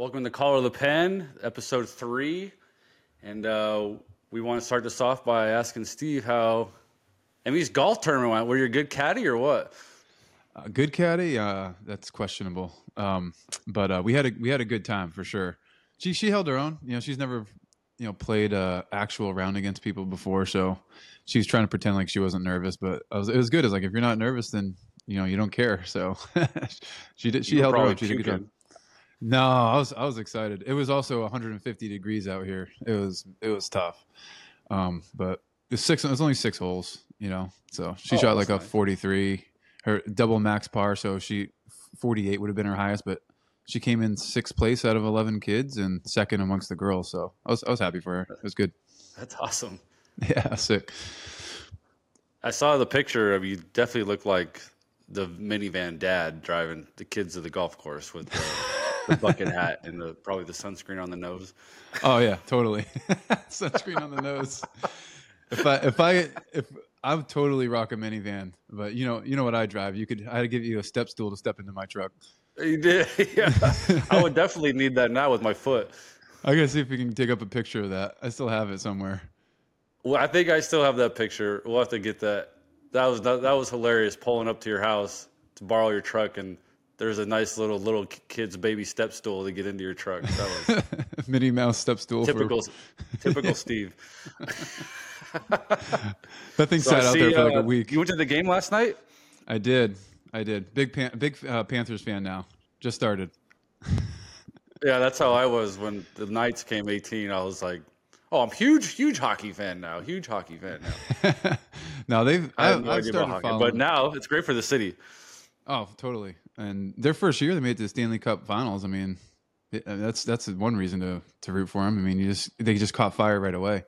Welcome to Call To The Pen, episode three. And uh, we want to start this off by asking Steve how Emmy's golf tournament went. Were you a good caddy or what? Uh, good caddy, uh, that's questionable. Um, but uh, we had a we had a good time for sure. She she held her own. You know, she's never you know played a actual round against people before, so she was trying to pretend like she wasn't nervous. But was, it was good. It's like if you're not nervous, then you know you don't care. So she did. She You held her own. She did a good job. No, I was I was excited. It was also 150 degrees out here. It was it was tough. Um, but it's six. It was only six holes, you know. So she Oh, shot like that's a 43, her double max par. So she 48 would have been her highest, but she came in sixth place out of 11 kids and second amongst the girls. So I was I was happy for her. It was good. That's awesome. Yeah, sick. I saw the picture of you. Definitely looked like the minivan dad driving the kids to the golf course with the, the bucket hat and the probably the sunscreen on the nose. Oh yeah, totally. Sunscreen on the nose. If I if I if I'm totally rock a minivan, but you know you know what I drive. You could I had to give you a step stool to step into my truck. You did, yeah. I would definitely need that now with my foot. I gotta see if we can dig up a picture of that. I still have it somewhere. Well, I think I still have that picture. We'll have to get that. That was that, that was hilarious. Pulling up to your house to borrow your truck, and there's a nice little little kid's baby step stool to get into your truck. That was Minnie Mouse step stool. for- typical, typical Steve. that thing So sat out see, there for like uh, a week. You went to the game last night. I did. I did. Big Pan- big uh, Panthers fan now. Just started. Yeah, that's how I was when the Knights came 18. I was like, oh, I'm huge, huge hockey fan now. Huge hockey fan now. now they've. I have no I've idea about hockey, but now it's great for the city. Oh, totally. And their first year, they made the Stanley Cup Finals. I mean, it, uh, that's that's one reason to to root for them. I mean, you just they just caught fire right away.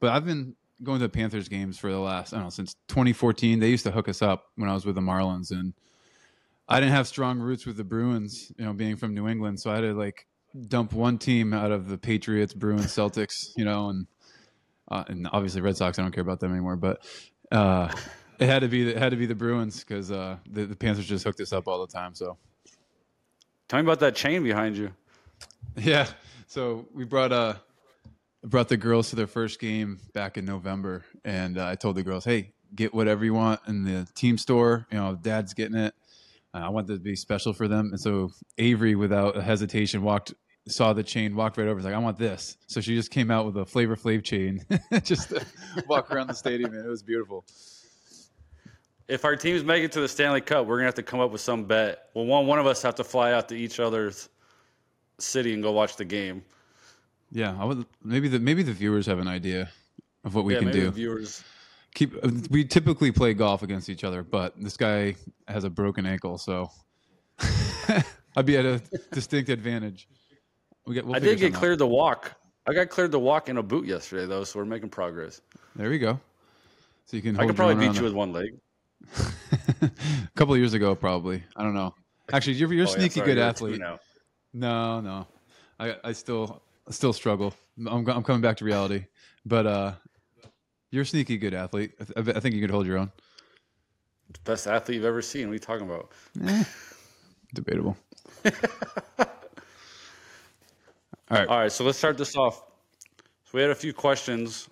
But I've been going to the Panthers games for the last I don't know since 2014. They used to hook us up when I was with the Marlins, and I didn't have strong roots with the Bruins. You know, being from New England, so I had to like dump one team out of the Patriots, Bruins, Celtics. You know, and uh, and obviously Red Sox. I don't care about them anymore, but. Uh, it had to be it had to be the Bruins because uh, the, the Panthers just hooked us up all the time. So Tell me about that chain behind you. yeah, so we brought uh brought the girls to their first game back in November, and uh, I told the girls, "Hey, get whatever you want in the team store. You know, Dad's getting it. Uh, I want this to be special for them." And so Avery, without hesitation, walked saw the chain, walked right over. Was like, "I want this." So she just came out with a Flavor Flav chain, just to walk around the stadium, and it was beautiful. If our teams make it to the Stanley Cup, we're gonna have to come up with some bet. Well, one one of us have to fly out to each other's city and go watch the game. Yeah, I would maybe the maybe the viewers have an idea of what we yeah, can maybe do. the viewers. keep we typically play golf against each other but this guy has a broken ankle so i'd be at a distinct advantage we get, we'll I did get something out. cleared to walk. I got cleared to walk in a boot yesterday, though, so we're making progress. there we go so you can I could probably beat you with one leg. a couple of years ago probably. I don't know. Actually you're, you're a Oh, yeah, sneaky sorry, good athlete. no no. I i still I still struggle. I'm, I'm coming back to reality. But uh you're a sneaky good athlete. I, I think you could hold your own. Best athlete you've ever seen. What are you talking about? debatable. All right. All right, so let's start this off. So we had a few questions,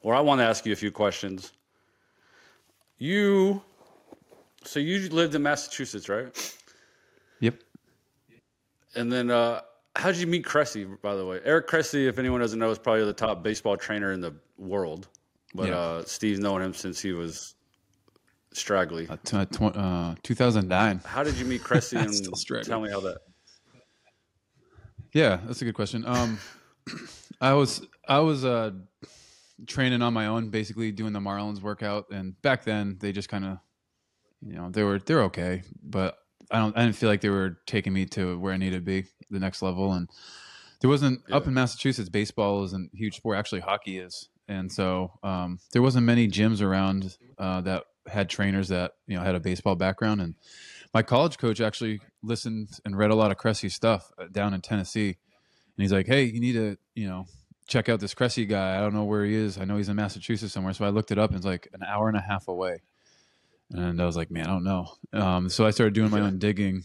or I want to ask you a few questions. You, so you lived in Massachusetts, right? yep And then, uh, how did you meet Cressey? By the way, Eric Cressey, if anyone doesn't know, is probably the top baseball trainer in the world. But Yeah. uh, Steve's known him since he was straggly. uh, t- tw- uh, 2009 How did you meet Cressey? and Still straggly. tell me how that. Yeah, that's a good question. Um, I was I was uh, training on my own, basically doing the Marlins workout, and back then they just kind of, you know, they were they're okay, but I don't I didn't feel like they were taking me to where I needed to be, the next level, and there wasn't up in Massachusetts. Baseball isn't a huge sport. Actually, hockey is, and so um, there wasn't many gyms around uh, that had trainers that you know had a baseball background. And my college coach actually listened and read a lot of Cressey stuff uh, down in Tennessee, and he's like, "Hey, you need to, you know, check out this Cressey guy. I don't know where he is. I know he's in Massachusetts somewhere." So I looked it up, and it's like an hour and a half away. And I was like, "Man, I don't know." Um, so I started doing my own digging,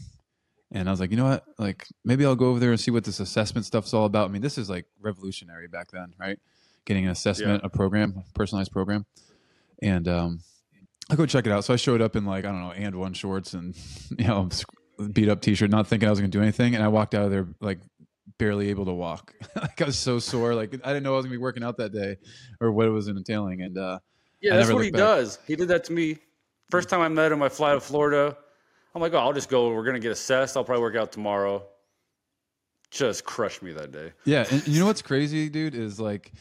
And I was like, you know what? Like maybe I'll go over there and see what this assessment stuff's all about. I mean, this is like revolutionary back then, right? Getting an assessment, a program, personalized program. And um, I go check it out. So I showed up in like I don't know, and one shorts and you know beat up t-shirt, not thinking I was gonna do anything, and I walked out of there like barely able to walk. like I was so sore. Like I didn't know I was gonna be working out that day or what it was entailing. And uh, yeah, I that's what he back. does. He did that to me. First time I met him, I fly to Florida. I'm like, oh, I'll just go. We're gonna get assessed. I'll probably work out tomorrow. Just crushed me that day. Yeah, and you know what's crazy, dude, is like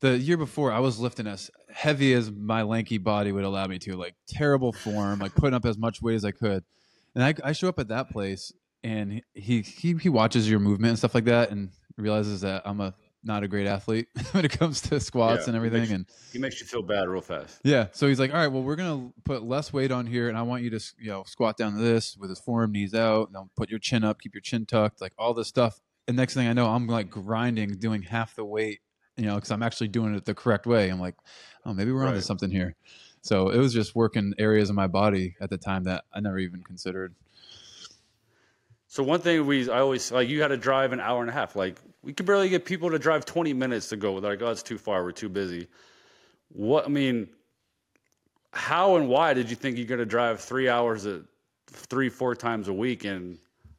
the year before I was lifting as heavy as my lanky body would allow me to, like terrible form, like putting up as much weight as I could. And I, I show up at that place and he, he he watches your movement and stuff like that and realizes that I'm a not a great athlete when it comes to squats yeah, and everything. He and he makes you feel bad real fast. Yeah. So he's like, all right, well, we're gonna put less weight on here, and I want you to you know squat down to this with his forearm, knees out. And put your chin up, keep your chin tucked, like all this stuff. And next thing I know, I'm like grinding, doing half the weight, you know, because I'm actually doing it the correct way. I'm like, oh, maybe we're right. onto something here. So it was just working areas of my body at the time that I never even considered. So one thing we I always like you had to drive an hour and a half. Like we could barely get people to drive 20 minutes to go. They're like, oh, it's too far. We're too busy. What I mean, how and why did you think you're going to drive three hours three, four times a week? And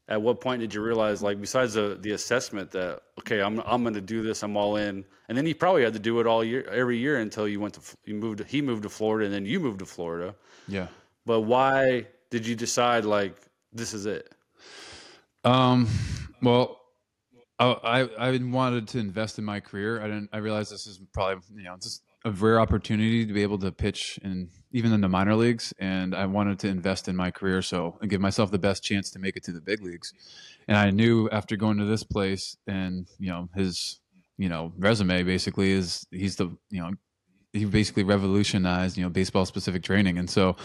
at what point did you realize, like, besides the the assessment, that okay, I'm I'm going to do this. I'm all in. And then you probably had to do it all year, every year until you went to you moved. He moved to Florida, and then you moved to Florida. Yeah. But why did you decide like this is it? Um, well, I I wanted to invest in my career. I didn't. I realized this is probably you know just a rare opportunity to be able to pitch and even in the minor leagues. And I wanted to invest in my career, so and give myself the best chance to make it to the big leagues. And I knew after going to this place and you know his you know resume basically is he's the you know he basically revolutionized you know baseball specific training, and so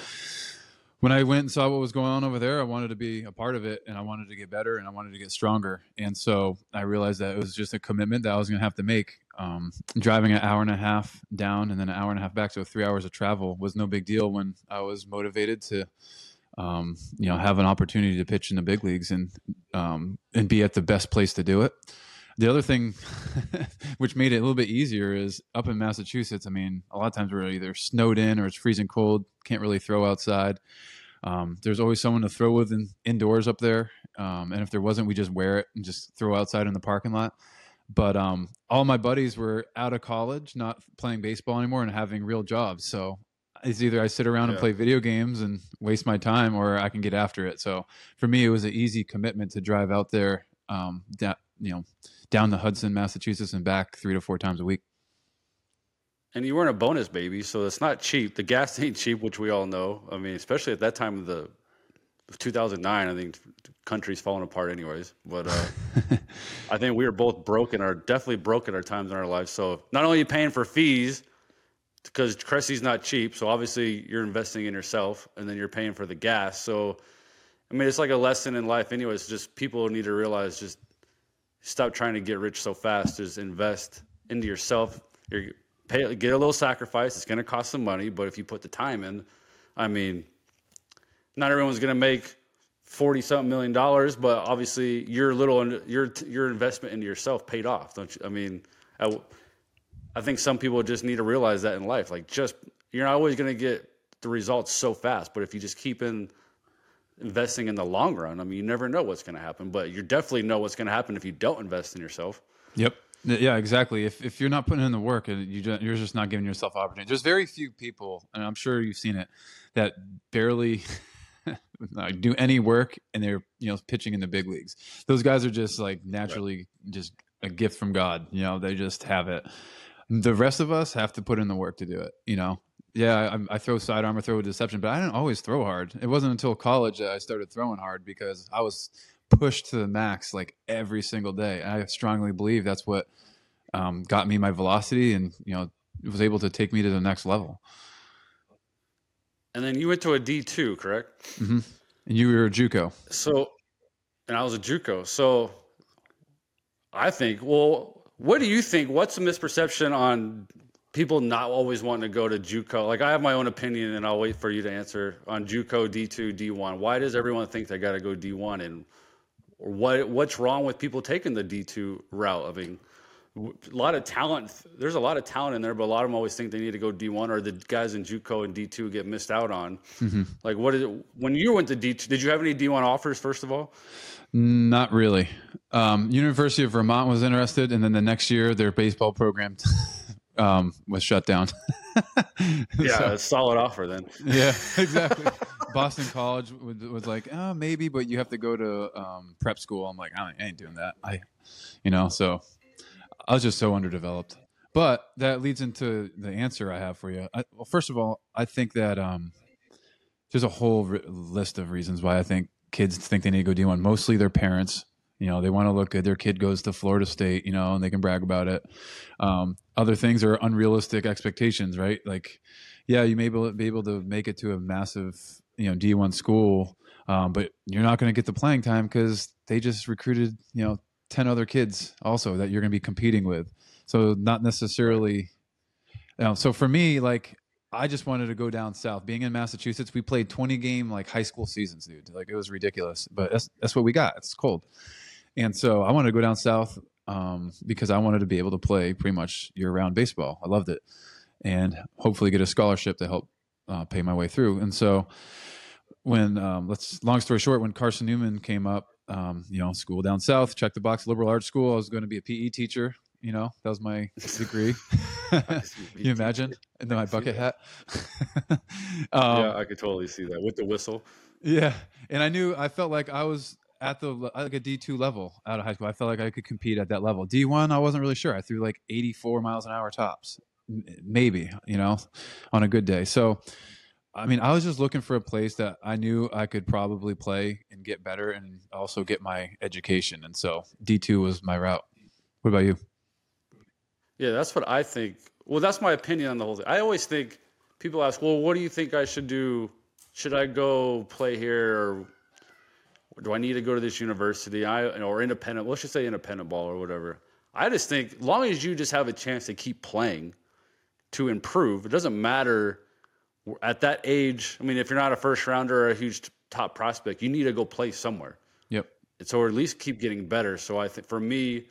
when I went and saw what was going on over there, I wanted to be a part of it and I wanted to get better and I wanted to get stronger. And so I realized that it was just a commitment that I was going to have to make. Um, driving an hour and a half down and then an hour and a half back, so three hours of travel was no big deal when I was motivated to, um, you know, have an opportunity to pitch in the big leagues and um, and be at the best place to do it. The other thing, which made it a little bit easier, is up in Massachusetts. I mean, a lot of times we're either snowed in or it's freezing cold, can't really throw outside. Um, there's always someone to throw with in, indoors up there, um, and if there wasn't, we just wear it and just throw outside in the parking lot. But um, all my buddies were out of college, not playing baseball anymore, and having real jobs. So it's either I sit around yeah. and play video games and waste my time, or I can get after it. So for me, it was an easy commitment to drive out there, um, that you know, down the Hudson, Massachusetts, and back three to four times a week. And you weren't a bonus baby, so it's not cheap. The gas ain't cheap, which we all know. I mean, especially at that time of the of 2009, I think country's falling apart, anyways. But uh, I think we were both broken, or definitely broken our times in our lives. So not only are you paying for fees because Cressey's not cheap, so obviously you're investing in yourself, and then you're paying for the gas. So I mean, it's like a lesson in life, anyways. Just people need to realize just stop trying to get rich so fast. Just invest into yourself. You're pay, get a little sacrifice. It's going to cost some money, but if you put the time in, I mean, not everyone's going to make forty something million dollars, but obviously your little your your investment into yourself paid off, don't you? I mean, I, I think some people just need to realize that in life. Like, just you're not always going to get the results so fast, but if you just keep in investing in the long run. I mean, you never know what's going to happen, but you definitely know what's going to happen if you don't invest in yourself. Yep. Yeah, exactly. If if you're not putting in the work and you just, you're just not giving yourself opportunity. There's very few people, and I'm sure you've seen it, that barely do any work and they're you know pitching in the big leagues. Those guys are just like naturally right. just a gift from God. You know, they just have it. The rest of us have to put in the work to do it. You know, yeah, I, I, throw sidearm, I throw a deception, but I didn't always throw hard. It wasn't until college that I started throwing hard because I was pushed to the max like every single day. I strongly believe that's what um, got me my velocity and you know was able to take me to the next level. And then you went to a D two, correct? Mm-hmm. And you were a JUCO. So, and I was a JUCO. So, I think. Well, what do you think? What's the misperception on people not always wanting to go to JUCO. Like I have my own opinion, and I'll wait for you to answer on JUCO, D two, D one. Why does everyone think they got to go D one, and what what's wrong with people taking the D two route? I mean, a lot of talent. There's a lot of talent in there, but a lot of them always think they need to go D one, or the guys in JUCO and D two get missed out on. Mm-hmm. Like, what is it? When you went to D two, did you have any D one offers first of all? Not really. Um, University of Vermont was interested, and then the next year their baseball program um, was shut down. yeah, so, a solid offer then. Yeah, exactly. Boston College was, was, like, oh, maybe, but you have to go to um, prep school. I'm like, I ain't doing that. I, you know, so I was just so underdeveloped. But that leads into the answer I have for you. I, well, first of all, I think that um, there's a whole re- list of reasons why I think kids think they need to go D1. Mostly their parents. You know, they want to look good. Their kid goes to Florida State, you know, and they can brag about it. Um, other things are unrealistic expectations, right? Like, yeah, you may be able to make it to a massive, you know, D1 school, um, but you're not going to get the playing time because they just recruited, you know, 10 other kids also that you're going to be competing with. So, not necessarily. You know, so for me, like I just wanted to go down south. Being in Massachusetts, we played 20 game like high school seasons, dude. Like it was ridiculous, but that's that's what we got. It's cold, and so I wanted to go down south um, because I wanted to be able to play pretty much year round baseball. I loved it, and hopefully get a scholarship to help uh, pay my way through. And so when um, let's long story short, when Carson Newman came up, um, you know, school down south, check the box, liberal arts school. I was going to be a PE teacher. You know, that was my degree. you imagine? And then my bucket hat. um, yeah, I could totally see that with the whistle. Yeah, and I knew I felt like I was at the like a D two level out of high school. I felt like I could compete at that level. D one, I wasn't really sure. I threw like eighty four miles an hour tops, maybe you know, on a good day. So, I mean, I was just looking for a place that I knew I could probably play and get better, and also get my education. And so D two was my route. What about you? Yeah, that's what I think. Well, that's my opinion on the whole thing. I always think people ask, well, what do you think I should do? Should I go play here or do I need to go to this university? I or independent, let's just say independent ball or whatever. I just think long as you just have a chance to keep playing to improve, it doesn't matter at that age. I mean, if you're not a first rounder or a huge top prospect, you need to go play somewhere. Yep. So or at least keep getting better. So I think for me,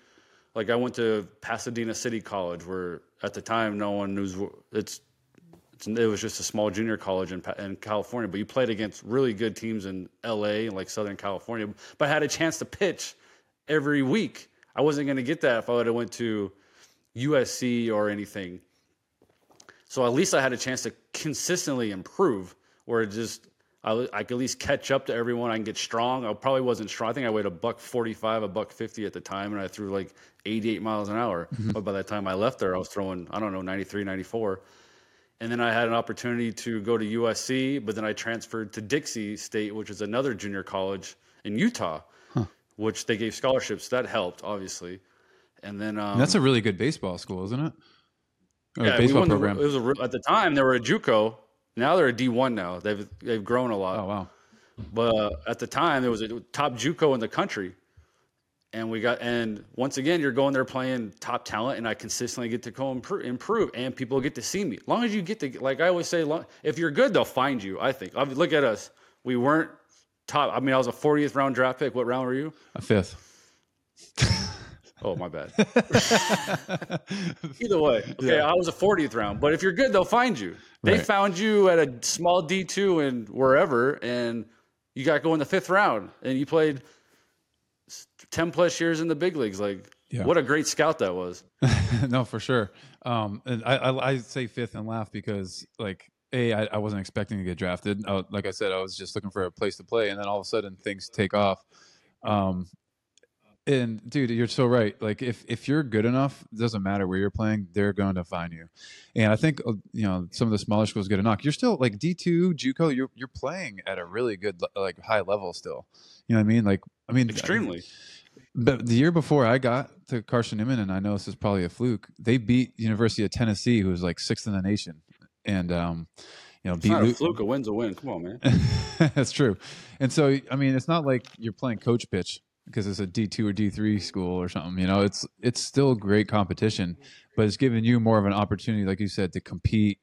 like I went to Pasadena City College, where at the time no one knew it's, it's it was just a small junior college in, in California. But you played against really good teams in L.A. and like Southern California. But I had a chance to pitch every week. I wasn't going to get that if I would have went to USC or anything. So at least I had a chance to consistently improve, where it just I, I could at least catch up to everyone. I can get strong. I probably wasn't strong. I think I weighed a buck 45, a buck 50 at the time, and I threw like 88 miles an hour. Mm-hmm. But by the time I left there, I was throwing, I don't know, 93, 94. And then I had an opportunity to go to USC, but then I transferred to Dixie State, which is another junior college in Utah, huh. which they gave scholarships. That helped, obviously. And then um, that's a really good baseball school, isn't it? Or yeah, baseball program. The, it was a, at the time they were a JUCO, now they're a D1 now. They've they've grown a lot. Oh wow! But uh, at the time, there was a top JUCO in the country, and we got and once again, you're going there playing top talent, and I consistently get to go improve, improve and people get to see me. As long as you get to, like I always say, if you're good, they'll find you. I think. I mean, look at us. We weren't top. I mean, I was a 40th round draft pick. What round were you? A fifth. Oh, my bad. Either way, okay, yeah. I was a 40th round, but if you're good, they'll find you. They right. found you at a small D2 and wherever, and you got to go in the fifth round, and you played 10 plus years in the big leagues. Like, yeah. what a great scout that was. no, for sure. Um, and I, I, I, say fifth and laugh because, like, a, I, I wasn't expecting to get drafted. I, like I said, I was just looking for a place to play, and then all of a sudden things take off. Um, and dude, you're so right. Like if if you're good enough, it doesn't matter where you're playing, they're going to find you. And I think uh, you know some of the smaller schools get a knock. You're still like D two JUCO. You're you're playing at a really good like high level still. You know what I mean? Like I mean extremely. But the year before I got to Carson Newman, and I know this is probably a fluke, they beat University of Tennessee, who was like sixth in the nation, and um, you know, it's beat not a fluke. A win's a win. Come on, man. That's true. And so, I mean, it's not like you're playing coach pitch because it's a D2 or D3 school or something. You know, it's it's still great competition, but it's giving you more of an opportunity, like you said, to compete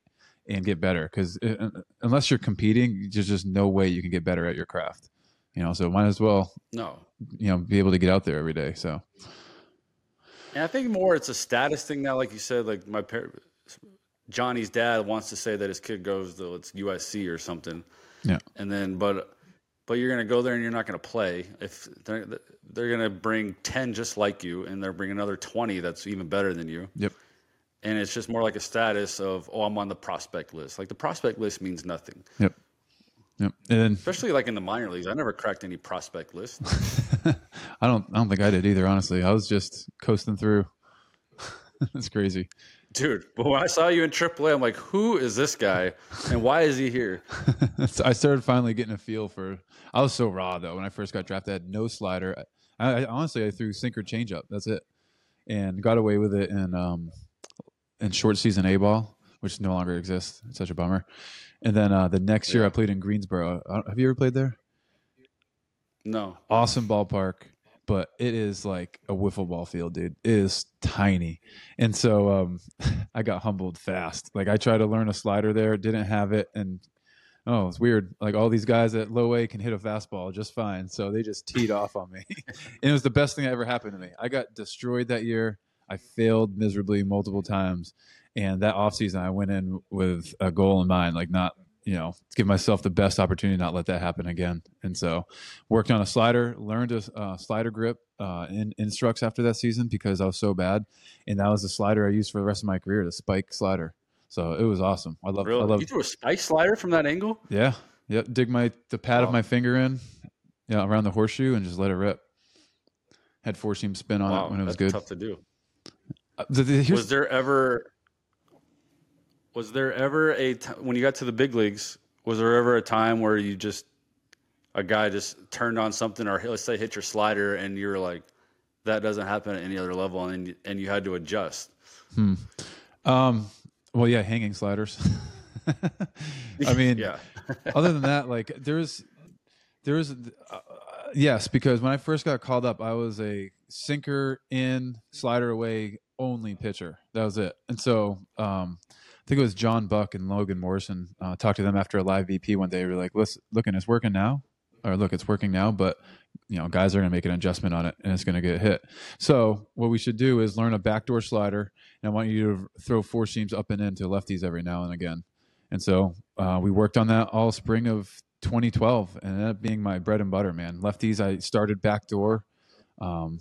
and get better. Because uh, uh, unless you're competing, there's just no way you can get better at your craft. You know, so might as well No. you know be able to get out there every day. So. And I think more it's a status thing now, like you said, like my par- Johnny's dad wants to say that his kid goes to it's USC or something. yeah, and then but but you're gonna go there and you're not gonna play. If they're they're gonna bring 10 just like you and they're bringing another 20 that's even better than you. Yep, and it's just more like a status of oh i'm on the prospect list. Like the prospect list means nothing. Yep, yep. And then especially like in the minor leagues i never cracked any prospect list I don't I don't think I did either. Honestly, I was just coasting through. That's crazy. dude but when i saw you in aaa i'm like who is this guy and why is he here So I started finally getting a feel for. I was so raw though when I first got drafted. I had no slider. I, I honestly I threw sinker changeup. That's it, and got away with it in um in short season A ball, which no longer exists. It's such a bummer. And then uh, the next year I played in Greensboro. Uh, Have you ever played there? no Awesome ballpark, but it is like a wiffle ball field, dude. It is tiny, and so um, I got humbled fast. Like I tried to learn a slider there, didn't have it, and oh, it's weird. Like all these guys at low A can hit a fastball just fine, so they just teed off on me, and it was the best thing that ever happened to me. I got destroyed that year. I failed miserably multiple times, and that offseason I went in with a goal in mind, like not you know give myself the best opportunity to not let that happen again. And so worked on a slider, learned a uh, slider grip uh, in instructs after that season because I was so bad, and that was the slider I used for the rest of my career, the spike slider. So it was awesome. I love. I really love. you threw a spike slider from that angle Yeah, yep. Dig my the pad of my finger in, yeah, around the horseshoe and just let it rip. Had four seam spin on wow it when it was good. tough to do Uh, the- the- was there ever was there ever a t- when you got to the big leagues was there ever a time where you just a guy just turned on something or let's say hit your slider and you're like that doesn't happen at any other level and you, and you had to adjust Um, well, yeah, hanging sliders. I mean, yeah other than that, like there's, there's, uh, yes, because when I first got called up, I was a sinker in, slider away only pitcher. That was it. And so, um, think it was John Buck and Logan Morrison uh, talked to them after a live BP one day. We were like, "Listen, looking, it's working now, or look, it's working now, but you know, guys are going to make an adjustment on it, and it's going to get hit. So, what we should do is learn a backdoor slider, and I want you to throw four seams up and into lefties every now and again. And so, uh, we worked on that all spring of 2012, and up being my bread and butter, man. Lefties, I started backdoor. Um,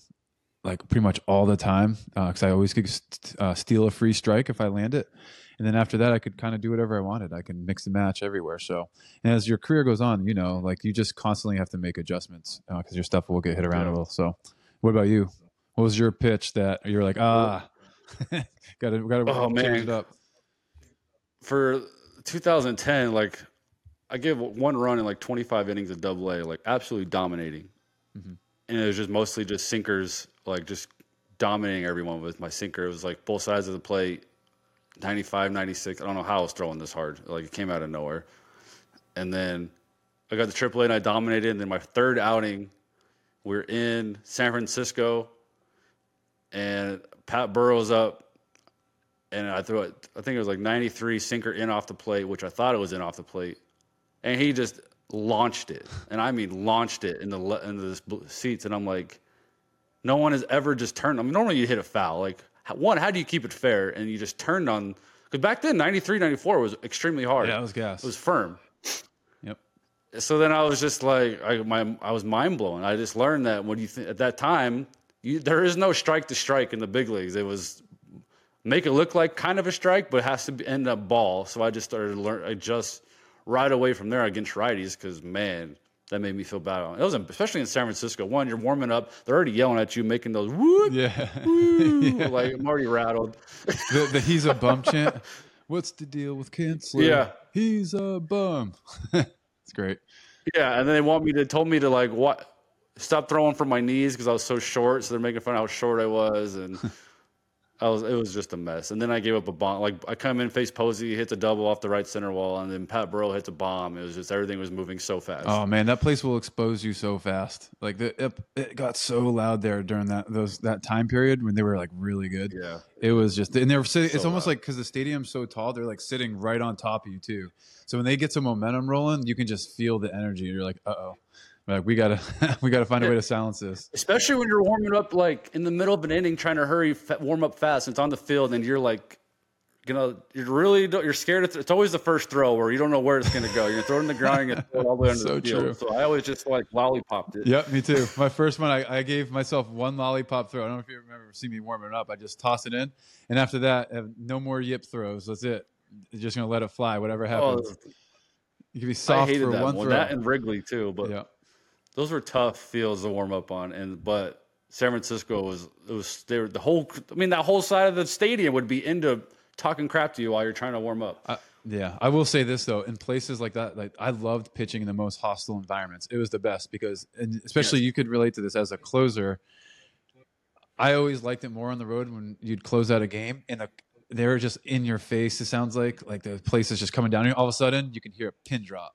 like pretty much all the time because I always could st- uh, steal a free strike if I land it, and then after that I could kind of do whatever I wanted. I can mix and match everywhere. So, and as your career goes on, you know, like you just constantly have to make adjustments because your stuff will get hit around a little. So, what about you? What was your pitch that you're like, ah, got to got to Oh, change man. it up? for 2010 like i gave one run in like 25 innings of double a like absolutely dominating Mhm. and it was just mostly just sinkers like just dominating everyone with my sinker. It was like both sides of the plate 95 96 i don't know how i was throwing this hard. Like it came out of nowhere. And then i got the triple a and i dominated. And then my third outing we're in san francisco. And Pat Burrell up. And I threw it. I think it was like 93 sinker in off the plate, which I thought it was in off the plate, and he just launched it, and I mean launched it in the in the seats, and I'm like, no one has ever just turned. I mean, normally you hit a foul. Like one, how do you keep it fair? And you just turned on because back then 93, 94 was extremely hard. Yeah, it was gas. It was firm. Yep. So then I was just like, I, my, I was mind blown. I just learned that when you think at that time, you, there is no strike to strike in the big leagues. It was make it look like kind of a strike, but it has to be, end up ball. So I just started to learn adjust right away from there against righties because man, that made me feel bad. It was especially in San Francisco. One, you're warming up, they're already yelling at you, making those whoop, Yeah. woo, Yeah. like I'm already rattled. the, the he's a bum chant. What's the deal with Kintzler? Yeah. He's a bum. it's great. Yeah, and then they want me to told me to like what stop throwing from my knees because I was so short. So they're making fun of how short I was, and I was it was just a mess. And then I gave up a bomb. Like I come in, face Posey, hits a double off the right center wall, and then Pat Burrell hits a bomb. It was just everything was moving so fast. Oh man, that place will expose you so fast. Like the, it, it got so loud there during that those that time period when they were like really good. yeah, It was just and they were sitting. it's almost loud. like because the stadium's so tall, they're like sitting right on top of you too. So when they get some momentum rolling, you can just feel the energy. You're like, uh oh, Like we gotta we gotta find a way to silence this. Especially when you're warming up like in the middle of an inning, trying to hurry, warm up fast. And it's on the field, and you're like, you know, you're really you're scared. It's, it's always the first throw where you don't know where it's going to go. You're throwing the ground and throw all the way under So the field. true. So I always just like lollipopped it. Yep, me too. My first one, I, I gave myself one lollipop throw. I don't know if you remember seeing me warming up. I just toss it in, and after that, have no more yip throws. That's it. You're just gonna let it fly. Whatever Oh, happens, you can be soft for one one. throw. That and Wrigley too, but yeah, those were tough fields to warm up on. And but San Francisco was it was they were the whole. I mean, that whole side of the stadium would be into talking crap to you while you're trying to warm up. I, yeah. I will say this though, in places like that, like I loved pitching in the most hostile environments. It was the best because, and especially you could relate to this as a closer. I always liked it more on the road when you'd close out a game and the, they're just in your face. It sounds like like the place is just coming down. And all of a sudden, you can hear a pin drop.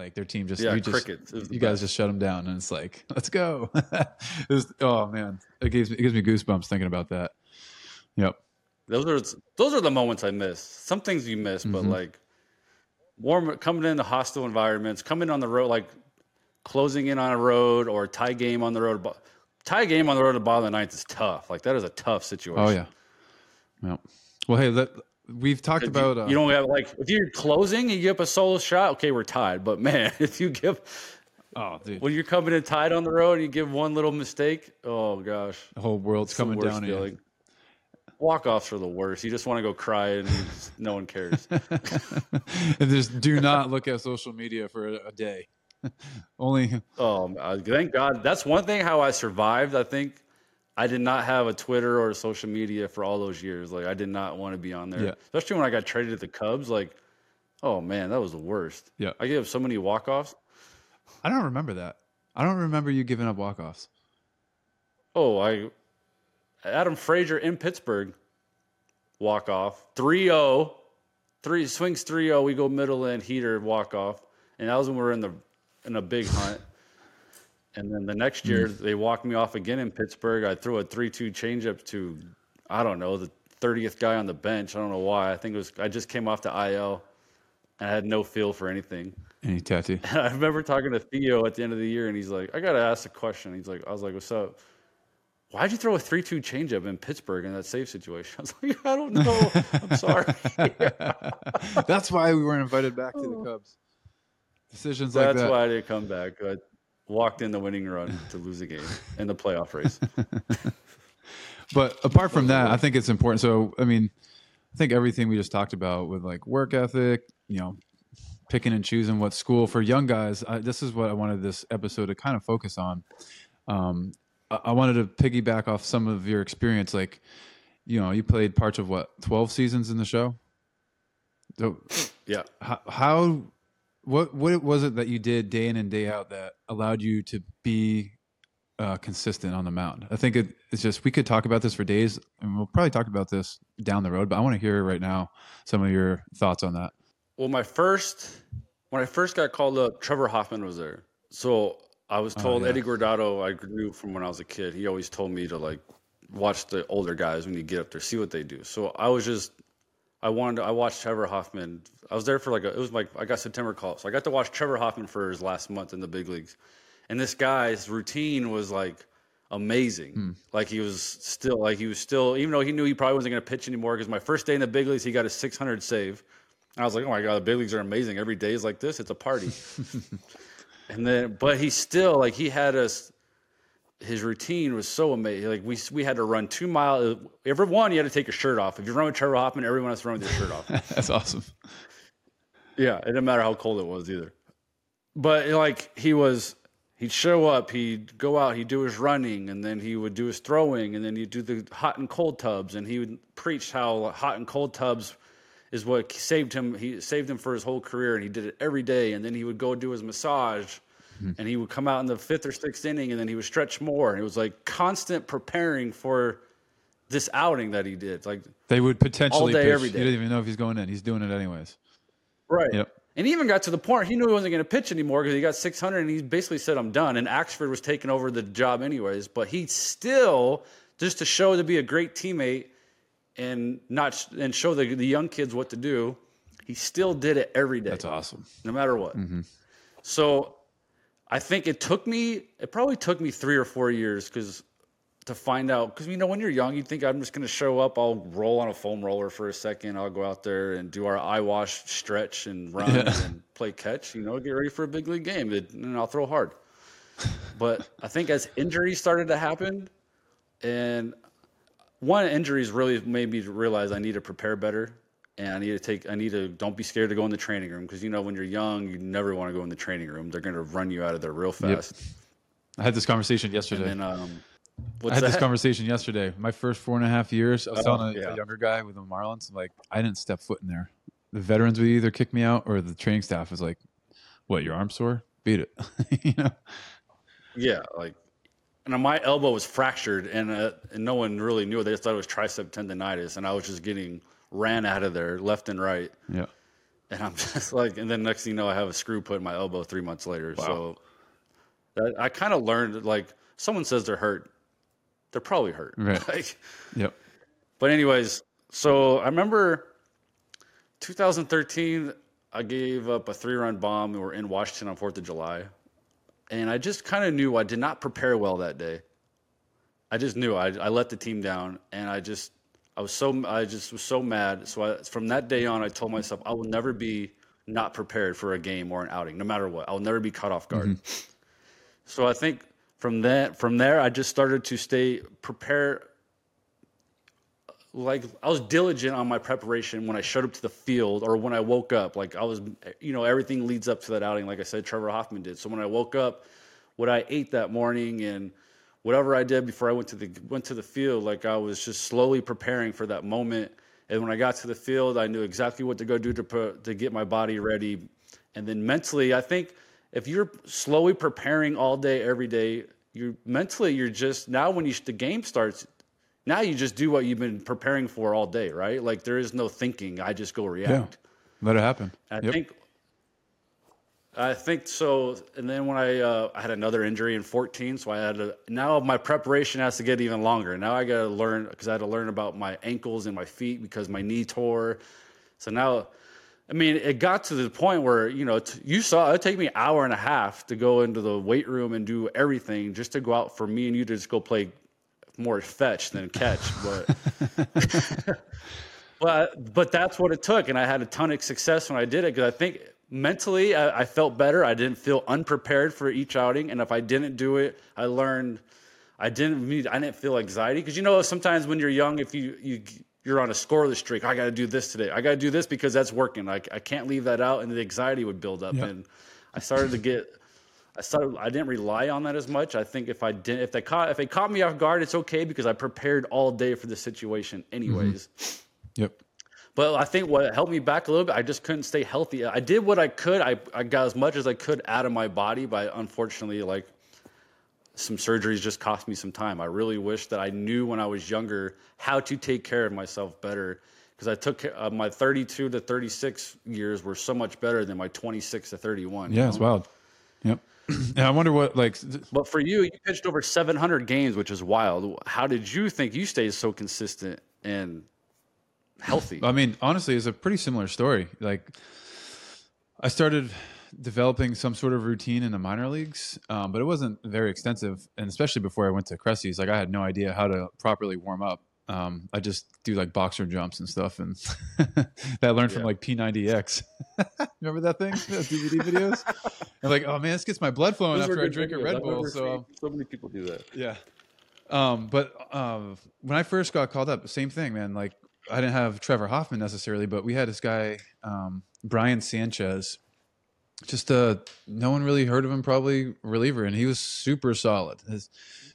Like their team just, Yeah, you just, crickets. You guys best. just shut them down, and it's like, let's go. it was, oh man, it gives me it gives me goosebumps thinking about that. Yep. Those are those are the moments I miss. Some things you miss, but Mhm. like warm coming into hostile environments, coming on the road, like closing in on a road or tie game on the road. But tie game on the road at the bottom of the ninth is tough. Like that is a tough situation. Oh yeah. Yep. Well, hey, let, we've talked You- about. Uh, you don't have like if you're closing, you give up a solo shot. Okay, we're tied. But man, if you give oh, dude, when you're coming in tied on the road, and you give one little mistake. Oh gosh, the whole world's coming down. on you. feeling. Walk offs are the worst. You just want to go cry and just- no one cares. and just do not look at social media for a, a day. Only Oh, thank God. That's one thing how I survived. I think I did not have a Twitter or social media for all those years. Like I did not want to be on there, Yeah. especially when I got traded to the Cubs. Like, oh man, that was the worst. Yeah. I gave up so many walk offs. I don't remember that. I don't remember you giving up walk offs. Oh, I Adam Frazier in Pittsburgh walk off 3-0. Three swings 3-0. We go middle in heater walk off, and that was when we were in the in a big hunt. And then the next hmm. year they walked me off again in Pittsburgh. I threw a 3-2 changeup to I don't know the 30th guy on the bench. I don't know why. I think it was I just came off the IL. And I had no feel for anything. Any tattoo? I remember talking to Theo at the end of the year, and he's like, "I got to ask a question." He's like, "I was like, what's up? Why'd you throw a three-two changeup in Pittsburgh in that save situation?" I was like, "I don't know. I'm sorry." That's why we weren't invited back to the oh. Cubs. Decisions like That's why I didn't come back. I walked in the winning run to lose a game in the playoff race. But apart from that, I think it's important. So, I mean, I think everything we just talked about with like work ethic, you know, picking and choosing what school for young guys. I, this is what I wanted this episode to kind of focus on. Um, I, I wanted to piggyback off some of your experience. Like, you know, you played parts of what twelve seasons in the show. So, Yeah. how, how what what was it that you did day in and day out that allowed you to be uh, consistent on the mound? I think it, it's just we could talk about this for days, and we'll probably talk about this down the road. But I want to hear right now some of your thoughts on that. Well, my first when I first got called up, Trevor Hoffman was there. So I was told yeah. Eddie Guardado. I knew from when I was a kid. He always told me to like watch the older guys when you get up there, see what they do. So I was just I wanted to, I watched Trevor Hoffman. I was there for like a, it was like I got September call, so I got to watch Trevor Hoffman for his last month in the big leagues, and this guy's routine was like amazing. Hmm. Like he was still like he was still even though he knew he probably wasn't going to pitch anymore because my first day in the big leagues he got a 600 save. And I was like, oh my god, the big leagues are amazing. Every day is like this. It's a party. and then, but he still like he had us. His routine was so amazing. Like we we had to run two miles. Every one, you had to take your shirt off. If you run with Trevor Hoffman, everyone has to run with your shirt off. That's awesome. Yeah, it didn't matter how cold it was either. But like he was, he'd show up, he'd go out, he'd do his running, and then he would do his throwing, and then he'd do the hot and cold tubs, and he would preach how hot and cold tubs is what saved him. He saved him for his whole career, and he did it every day. And then he would go do his massage, Mm-hmm. and he would come out in the fifth or sixth inning, and then he would stretch more. And it was like constant preparing for this outing that he did. Like They would potentially day, pitch. every day. You don't even know if he's going in. He's doing it anyways. Right. Yep. And he even got to the point he knew he wasn't going to pitch anymore because he got 600 and he basically said, I'm done. And Axford was taking over the job anyways. But he still, just to show to be a great teammate and not and show the, the young kids what to do, he still did it every day, That's awesome. no matter what. Mm-hmm. So I think it took me, it probably took me three or four years because to find out, because you know, when you're young, you think I'm just going to show up, I'll roll on a foam roller for a second, I'll go out there and do our eye wash stretch and run Yeah. and play catch, you know, get ready for a big league game, and I'll throw hard. But I think as injuries started to happen, and one injuries really made me realize I need to prepare better and I need to take I need to don't be scared to go in the training room because you know when you're young you never want to go in the training room they're going to run you out of there real fast I had this conversation yesterday. and then um I had that this conversation yesterday. My first four and a half years, I was Oh, telling a, a younger guy with the Marlins, like, I didn't step foot in there. The veterans would either kick me out or the training staff was like, What, your arm sore? Beat it. you know? yeah like and my elbow was fractured and, uh, and no one really knew it. they just thought it was tricep tendonitis and I was just getting ran out of there left and right Yeah. and I'm just like, and then next thing you know, I have a screw put in my elbow three months later. So that, I kind of learned like someone says they're hurt, they're probably hurt. Right. Like, Yep. but anyways, so I remember 2013, I gave up a three-run bomb. We were in Washington on Fourth of July, and I just kind of knew I did not prepare well that day. I just knew I, I let the team down, and I just I was so I just was so mad. So I, from that day on, I told myself I will never be not prepared for a game or an outing, no matter what. I'll never be caught off guard. Mm-hmm. So I think from that from there, I just started to stay prepare. Like I was diligent on my preparation when I showed up to the field or when I woke up. Like I was, you know, everything leads up to that outing. Like I said, Trevor Hoffman did. So when I woke up, what I ate that morning and whatever I did before I went to the went to the field, like I was just slowly preparing for that moment. And when I got to the field, I knew exactly what to go do to put, to get my body ready. And then mentally, I think if you're slowly preparing all day, every day, you mentally you're just now when you the game starts, now you just do what you've been preparing for all day, right? Like there is no thinking. I just go react. Yeah. Let it happen. I Yep. think I think so. And then when I uh, I had another injury in 14, so I had to now my preparation has to get even longer. Now I got to learn because I had to learn about my ankles and my feet because my knee tore. So now, I mean, it got to the point where you know t- you saw it take me an hour and a half to go into the weight room and do everything just to go out for me and you to just go play more fetch than catch, but. But but that's what it took, and I had a ton of success when I did it because I think mentally I, I felt better. I didn't feel unprepared for each outing, and if I didn't do it, I learned I didn't need I didn't feel anxiety because you know sometimes when you're young, if you you you're on a scoreless streak, I got to do this today. I got to do this because that's working. I I can't leave that out, and the anxiety would build up, Yep. and I started to get. I started. I didn't rely on that as much. I think if I didn't, if they caught, if they caught me off guard, it's okay because I prepared all day for the situation, mm-hmm. anyways. Yep. But I think what held me back a little bit, I just couldn't stay healthy. I did what I could. I, I got as much as I could out of my body, but unfortunately, like some surgeries just cost me some time. I really wish that I knew when I was younger how to take care of myself better because I took uh, my 32 to 36 years were so much better than my 26 to 31. you Yeah, it's wild. Yep. And I wonder what like But for you, you pitched over 700 games, which is wild. How did you think you stayed so consistent and healthy? I mean, honestly, it's a pretty similar story. Like, I started developing some sort of routine in the minor leagues, um, but it wasn't very extensive. And especially before I went to Cressey's, like I had no idea how to properly warm up. Um, I just do like boxer jumps and stuff, and that I learned from like P90X. Remember that thing, DVD videos? I'm like, oh man, this gets my blood flowing Those after I drink a. Red I've Bull. So seen- so many people do that. yeah. Um, but um, when I first got called up, same thing, man. Like I didn't have Trevor Hoffman necessarily, but we had this guy, um, Brian Sanches. Just uh, no one really heard of him, probably reliever, and he was super solid. His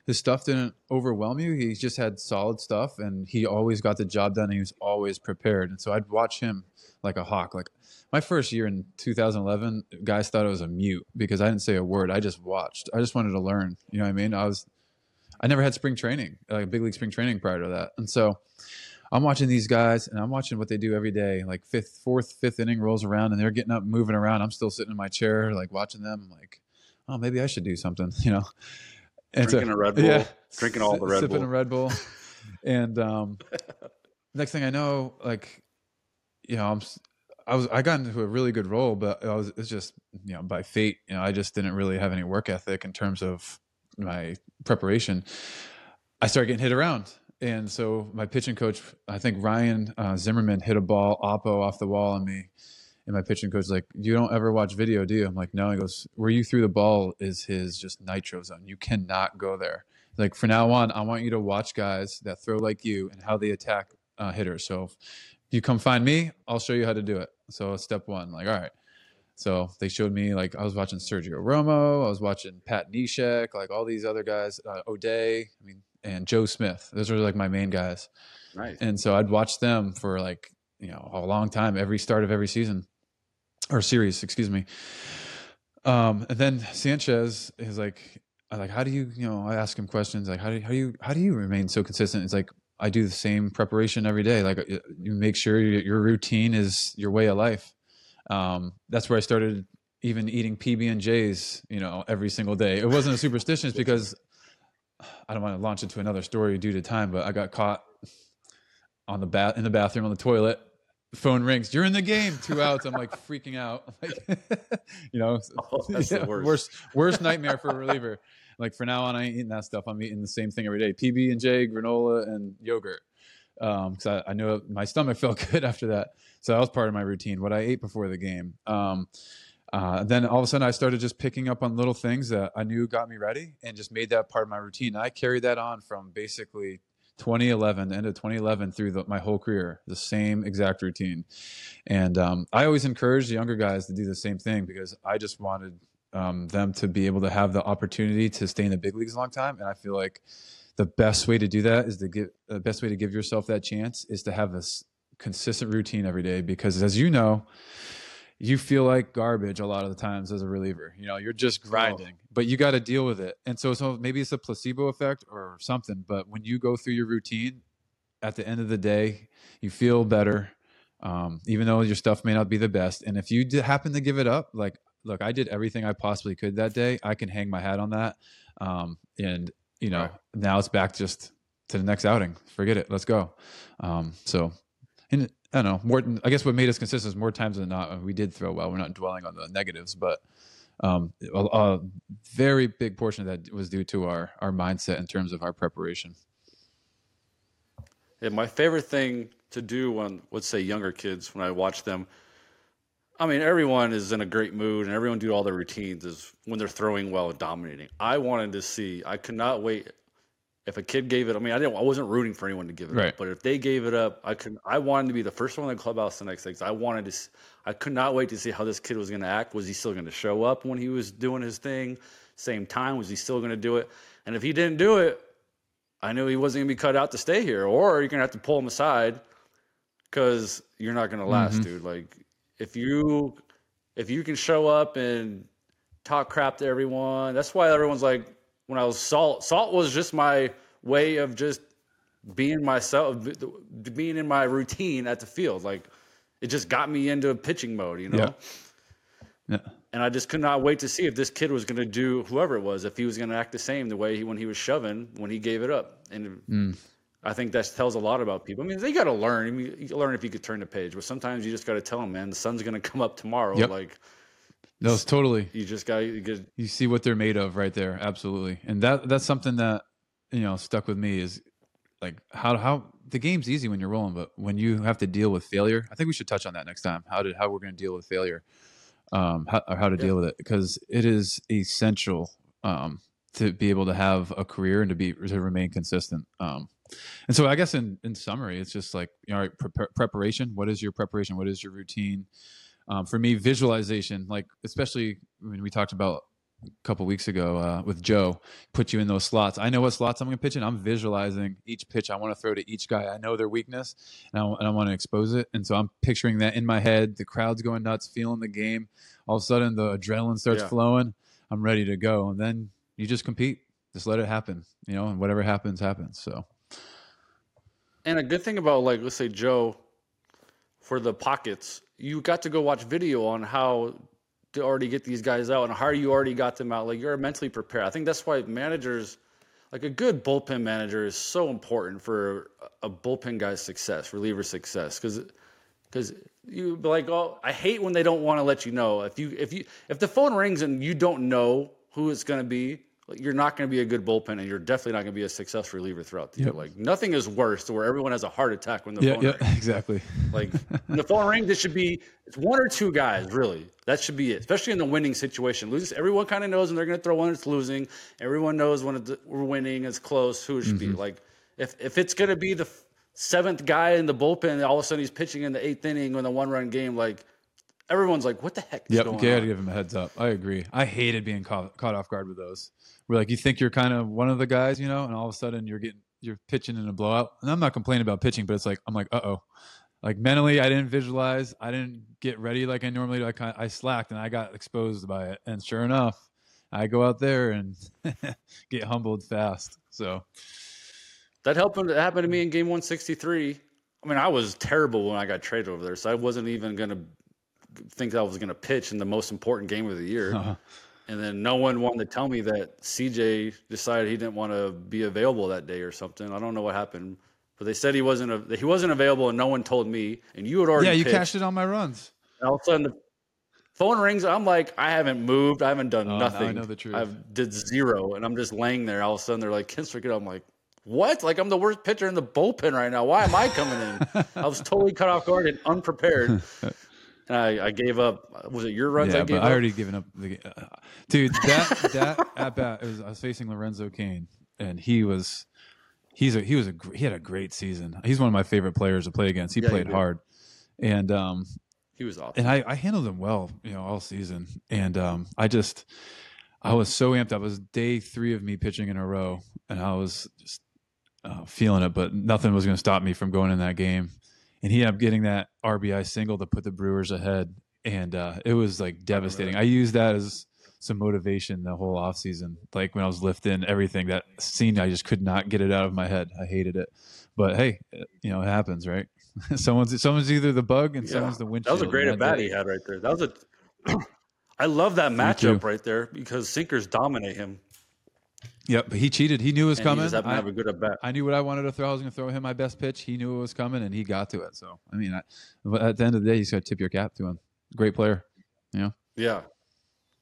his stuff didn't overwhelm you. He just had solid stuff, and he always got the job done. He was always prepared, and so I'd watch him like a hawk. Like my first year in 2011, guys thought I was a mute because I didn't say a word. I just watched. I just wanted to learn. You know what I mean? I was I never had spring training, like big league spring training prior to that. And so I'm watching these guys and I'm watching what they do every day. Like fifth, fourth, fifth inning rolls around and they're getting up, moving around. I'm still sitting in my chair, like watching them. I'm like, oh, maybe I should do something, you know? And Drinking a Red Bull, drinking all the Red sipping Bull. a Red Bull. and um, next thing I know, like, you know, I'm, I was I got into a really good role, but I was it's just you know by fate. You know, I just didn't really have any work ethic in terms of my preparation. I started getting hit around, and so my pitching coach, I think Ryan uh, Zimmerman, hit a ball oppo off the wall on me. And my pitching coach like, "You don't ever watch video, do you?" I'm like, "No." He goes, "Where you threw the ball is his just nitro zone. You cannot go there. Like for now on, I want you to watch guys that throw like you and how they attack uh, hitters. So if you come find me, I'll show you how to do it." So step one, like, all right. So they showed me like I was watching Sergio Romo, I was watching Pat Neshek, like all these other guys, uh, O'Day, I mean, and Joe Smith. Those were like my main guys. Nice. And so I'd watch them for like you know a long time, every start of every season or series, excuse me. Um, and then Sanches is like, I like, how do you, you know, I ask him questions like, how do you, how do you, how do you remain so consistent? It's like, I do the same preparation every day. Like you make sure your routine is your way of life. Um, that's where I started even eating PB and J's, you know, every single day. It wasn't a superstition because I don't want to launch into another story due to time, but I got caught on the bath in the bathroom on the toilet phone rings. You're in the game. Two outs. I'm like freaking out. Like, you know, oh, that's yeah, the worst. worst. worst nightmare for a reliever. Like for now on, I ain't eating that stuff. I'm eating the same thing every day: PB and J, granola, and yogurt. Because um, I, I knew my stomach felt good after that, so that was part of my routine. What I ate before the game. Um, uh, then all of a sudden, I started just picking up on little things that I knew got me ready, and just made that part of my routine. I carried that on from basically 2011, end of 2011 through the, my whole career, the same exact routine. And um, I always encourage the younger guys to do the same thing because I just wanted um, them to be able to have the opportunity to stay in the big leagues a long time. And I feel like the best way to do that is to give the best way to give yourself that chance is to have this consistent routine every day because as you know you feel like garbage a lot of the times as a reliever. You know, you're just grinding, but you got to deal with it. And so, so maybe it's a placebo effect or something. But when you go through your routine, at the end of the day, you feel better, um, even though your stuff may not be the best. And if you happen to give it up, like, look, I did everything I possibly could that day. I can hang my hat on that. Um, and you know, right. now it's back just to the next outing. Forget it. Let's go. Um, so, and I don't know. More, I guess what made us consistent is more times than not we did throw well. We're not dwelling on the negatives, but um, a, a, very big portion of that was due to our our mindset in terms of our preparation. Yeah, my favorite thing to do when let's say younger kids when I watch them. I mean, everyone is in a great mood and everyone do all their routines is when they're throwing well and dominating. I wanted to see. I could not wait if a kid gave it, I mean, I didn't, I wasn't rooting for anyone to give it right. up, but if they gave it up, I could, I wanted to be the first one in the clubhouse the next day. I wanted to, I could not wait to see how this kid was going to act. Was he still going to show up when he was doing his thing? Same time, was he still going to do it? And if he didn't do it, I knew he wasn't going to be cut out to stay here, or you're going to have to pull him aside because you're not going to last, mm-hmm. dude. Like if you, if you can show up and talk crap to everyone, that's why everyone's like, when I was salt, salt was just my way of just being myself, being in my routine at the field. Like it just got me into a pitching mode, you know? Yeah. yeah. And I just could not wait to see if this kid was going to do whoever it was, if he was going to act the same the way he, when he was shoving, when he gave it up. And mm. I think that tells a lot about people. I mean, they got to learn. I mean, you learn if you could turn the page, but sometimes you just got to tell them, man, the sun's going to come up tomorrow. Yep. Like, no, it's totally. You just got you, get, you see what they're made of right there. Absolutely, and that that's something that you know stuck with me is like how how the game's easy when you're rolling, but when you have to deal with failure, I think we should touch on that next time. How did how we're going to deal with failure, um, how, or how to yeah. deal with it because it is essential um, to be able to have a career and to be to remain consistent. Um, and so I guess in in summary, it's just like you know pre- preparation. What is your preparation? What is your routine? Um, for me, visualization, like especially when we talked about a couple weeks ago uh, with Joe, put you in those slots. I know what slots I'm going to pitch in. I'm visualizing each pitch I want to throw to each guy. I know their weakness, and I, and I want to expose it. And so I'm picturing that in my head. The crowd's going nuts, feeling the game. All of a sudden, the adrenaline starts yeah. flowing. I'm ready to go, and then you just compete. Just let it happen, you know, and whatever happens, happens. So. And a good thing about like let's say Joe, for the pockets, you got to go watch video on how to already get these guys out and how you already got them out. Like you're mentally prepared. I think that's why managers, like a good bullpen manager, is so important for a bullpen guy's success, reliever success, because because you be like, oh, I hate when they don't want to let you know. If you if you if the phone rings and you don't know who it's going to be, you're not going to be a good bullpen, and you're definitely not going to be a successful reliever throughout the Yep. year. Like nothing is worse to where everyone has a heart attack when the Yeah, phone yeah, rings. exactly. Like when the phone rings, it should be it's one or two guys really. That should be it, especially in the winning situation. Loses, everyone kind of knows when they're going to throw when it's losing. Everyone knows when it's, we're winning, it's close. Who it should Mm-hmm. be like if if it's going to be the seventh guy in the bullpen, all of a sudden he's pitching in the eighth inning in a one run game. Like everyone's like, what the heck is Yep, going you gotta give him a heads up. I agree. I hated being caught, caught off guard with those. Where like you think you're kind of one of the guys, you know, and all of a sudden you're getting you're pitching in a blowout. And I'm not complaining about pitching, but it's like I'm like, uh oh. Like mentally, I didn't visualize. I didn't get ready like I normally do. I kind I slacked and I got exposed by it. And sure enough, I go out there and get humbled fast. So That happened. That happened to me in game 163. I mean, I was terrible when I got traded over there, so I wasn't even going to think I was going to pitch in the most important game of the year. uh, And then no one wanted to tell me that CJ decided he didn't want to be available that day or something. I don't know what happened, but they said he wasn't a, he wasn't available, and no one told me. And you had already yeah, you pitched. cashed it on my runs. And all of a sudden, the phone rings. I'm like, I haven't moved. I haven't done Oh, now I nothing. know the truth. I've did zero, and I'm just laying there. All of a sudden, they're like, up. I'm like, what? Like, I'm the worst pitcher in the bullpen right now. Why am I coming in? I was totally cut off guard and unprepared. And I, I gave up. Was it your runs? yeah, I gave but I already given up. The, uh, dude, that that at bat it was I was facing Lorenzo Cain, and he was he's a he was a he had a great season. He's one of my favorite players to play against. He Yeah, played did. hard, and um he was awesome. and I I handled him well, you know, all season. And um I just I was so amped up. It was day three of me pitching in a row, and I was just uh, feeling it, but nothing was going to stop me from going in that game. And he ended up getting that RBI single to put the Brewers ahead, and uh, it was like devastating. I used that as some motivation the whole offseason. Like when I was lifting everything, that scene I just could not get it out of my head. I hated it, but hey, you know it happens, right? someone's someone's either the bug and Yeah. someone's the wind. That was a great at bat he had right there. That was a. I love that matchup right there because sinkers dominate him. Yep, but he cheated. He knew it was And coming. to I, have a good at bat. I knew what I wanted to throw. I was going to throw him my best pitch. He knew it was coming, and he got to it. So, I mean, I, but at the end of the day, you just got to tip your cap to him. Great player. Yeah.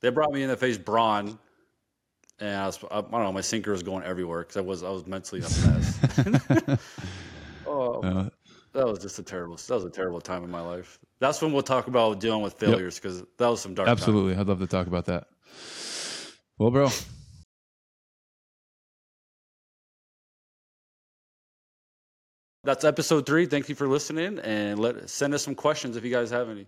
They brought me in to face Braun, and I, was, I, I don't know, my sinker was going everywhere because I was I was mentally a mess. oh, Uh, that was just a terrible that was a terrible time in my life. That's when we'll talk about dealing with failures because that was some dark. time. absolutely. I'd love to talk about that. Well, bro, That's episode three. Thank you for listening, and let send us some questions if you guys have any.